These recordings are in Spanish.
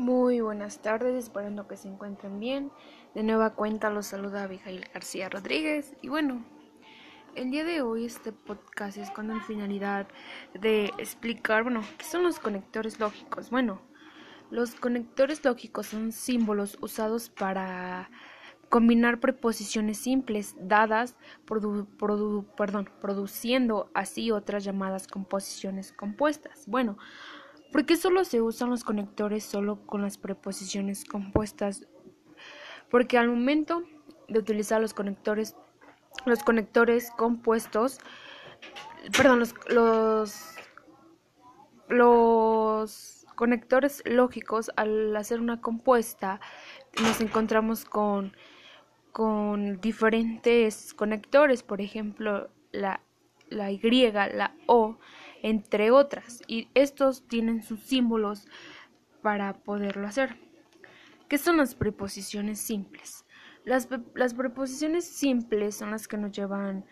Muy buenas tardes, esperando que se encuentren bien. De nueva cuenta los saluda Abigail García Rodríguez. Y bueno, el día de hoy este podcast es con la finalidad de explicar, bueno, qué son los conectores lógicos. Bueno, los conectores lógicos son símbolos usados para combinar preposiciones simples dadas, produciendo así otras llamadas composiciones compuestas. Bueno, ¿Por qué solo se usan los conectores solo con las preposiciones compuestas? Porque al momento de utilizar los conectores, los conectores compuestos, perdón, los, los, conectores lógicos, al hacer una compuesta, nos encontramos con, con diferentes conectores, por ejemplo, la, la Y, la O, entre otras, y estos tienen sus símbolos para poderlo hacer. ¿Qué son las preposiciones simples? Las, las preposiciones simples son las que nos llevan,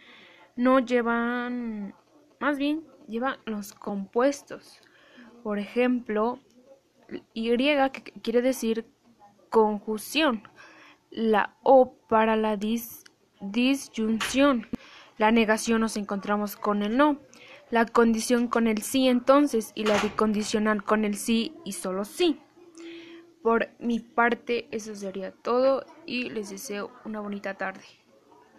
no llevan, más bien, llevan los compuestos. Por ejemplo, Y, que quiere decir conjunción. La O para la disyunción. La negación nos encontramos con el no la condición con el sí entonces y la bicondicional con el sí y solo sí. Por mi parte eso sería todo y les deseo una bonita tarde.